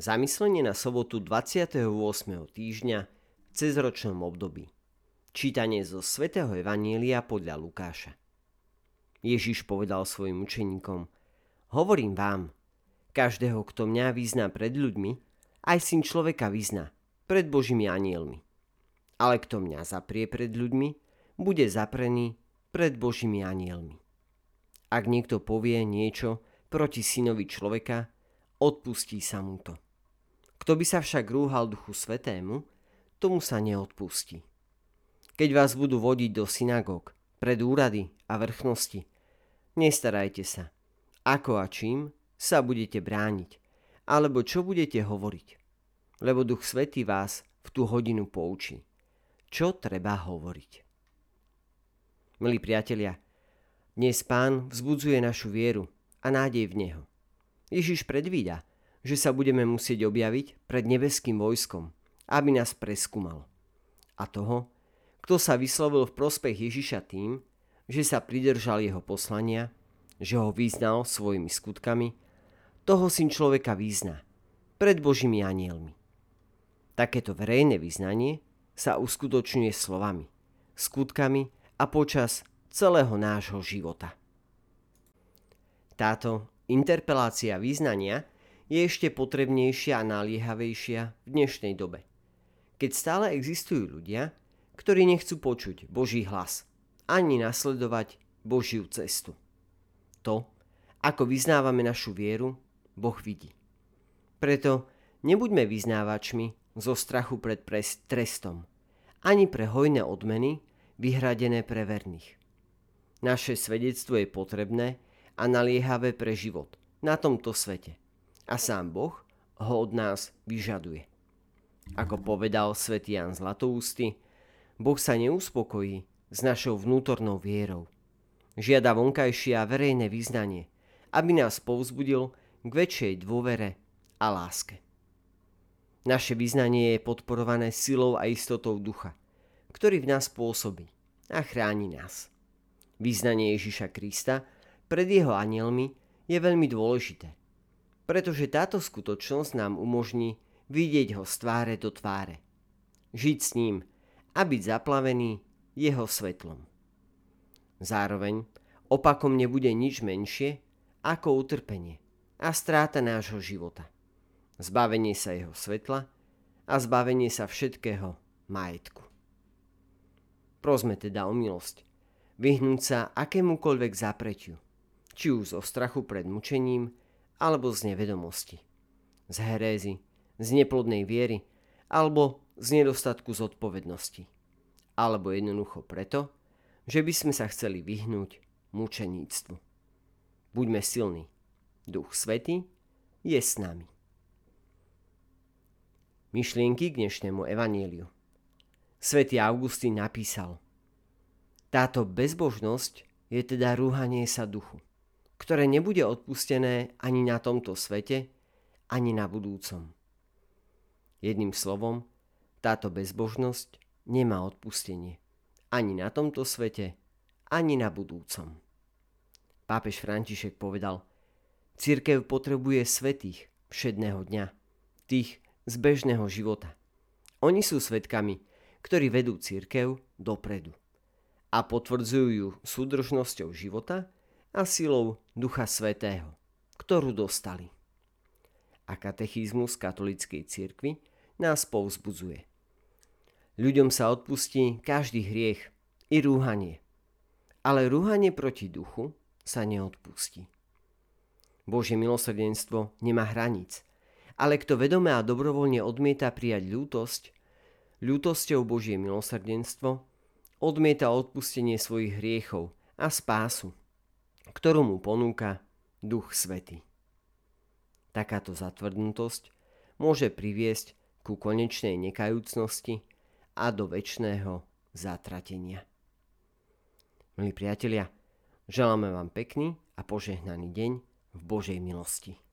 Zamyslenie na sobotu 28. týždňa v cezročnom období. Čítanie zo svätého Evanielia podľa Lukáša. Ježiš povedal svojim učeníkom, hovorím vám, každého, kto mňa vyzná pred ľuďmi, aj syn človeka vyzná pred Božími anielmi. Ale kto mňa zaprie pred ľuďmi, bude zaprený pred Božími anielmi. Ak niekto povie niečo proti synovi človeka, odpustí sa mu to. Kto by sa však rúhal Duchu Svetému, tomu sa neodpustí. Keď vás budú vodiť do synagóg, pred úrady a vrchnosti, nestarajte sa, ako a čím sa budete brániť, alebo čo budete hovoriť. Lebo Duch Svetý vás v tú hodinu poučí, čo treba hovoriť. Milí priatelia, dnes Pán vzbudzuje našu vieru a nádej v Neho. Ježiš predvída, že sa budeme musieť objaviť pred nebeským vojskom, aby nás preskúmal. A toho, kto sa vyslovil v prospech Ježiša tým, že sa pridržal jeho poslania, že ho vyznal svojimi skutkami, toho syn človeka vyzná pred Božími anielmi. Takéto verejné vyznanie sa uskutočňuje slovami, skutkami a počas celého nášho života. Táto interpelácia význania je ešte potrebnejšia a naliehavejšia v dnešnej dobe. Keď stále existujú ľudia, ktorí nechcú počuť Boží hlas, ani nasledovať Božiu cestu. To, ako vyznávame našu vieru, Boh vidí. Preto nebuďme vyznávačmi zo strachu pred trestom, ani pre hojné odmeny vyhradené pre verných. Naše svedectvo je potrebné a naliehavé pre život na tomto svete a sám Boh ho od nás vyžaduje. Ako povedal svätý Jan Zlatoústy, Boh sa neuspokojí s našou vnútornou vierou. Žiada vonkajšie a verejné vyznanie, aby nás povzbudil k väčšej dôvere a láske. Naše vyznanie je podporované silou a istotou ducha, ktorý v nás pôsobí a chráni nás. Vyznanie Ježiša Krista pred jeho anielmi je veľmi dôležité pretože táto skutočnosť nám umožní vidieť ho z tváre do tváre. Žiť s ním a byť zaplavený jeho svetlom. Zároveň opakom nebude nič menšie ako utrpenie a stráta nášho života. Zbavenie sa jeho svetla a zbavenie sa všetkého majetku. Prosme teda o milosť, vyhnúť sa akémukoľvek zapretiu, či už zo strachu pred mučením, alebo z nevedomosti, z herézy, z neplodnej viery alebo z nedostatku zodpovednosti. Alebo jednoducho preto, že by sme sa chceli vyhnúť mučeníctvu. Buďme silní. Duch Svetý je s nami. Myšlienky k dnešnému evaníliu. Svetý Augustín napísal Táto bezbožnosť je teda rúhanie sa duchu ktoré nebude odpustené ani na tomto svete, ani na budúcom. Jedným slovom, táto bezbožnosť nemá odpustenie ani na tomto svete, ani na budúcom. Pápež František povedal, Církev potrebuje svetých všedného dňa, tých z bežného života. Oni sú svetkami, ktorí vedú církev dopredu a potvrdzujú ju súdržnosťou života a silou Ducha Svetého, ktorú dostali. A katechizmus katolíckej cirkvi nás povzbudzuje. Ľuďom sa odpustí každý hriech i rúhanie, ale rúhanie proti duchu sa neodpustí. Božie milosrdenstvo nemá hraníc, ale kto vedome a dobrovoľne odmieta prijať ľútosť, ľútosťou Božie milosrdenstvo, odmieta odpustenie svojich hriechov a spásu ktorú mu ponúka Duch Svety. Takáto zatvrdnutosť môže priviesť ku konečnej nekajúcnosti a do väčšného zatratenia. Milí priatelia, želáme vám pekný a požehnaný deň v Božej milosti.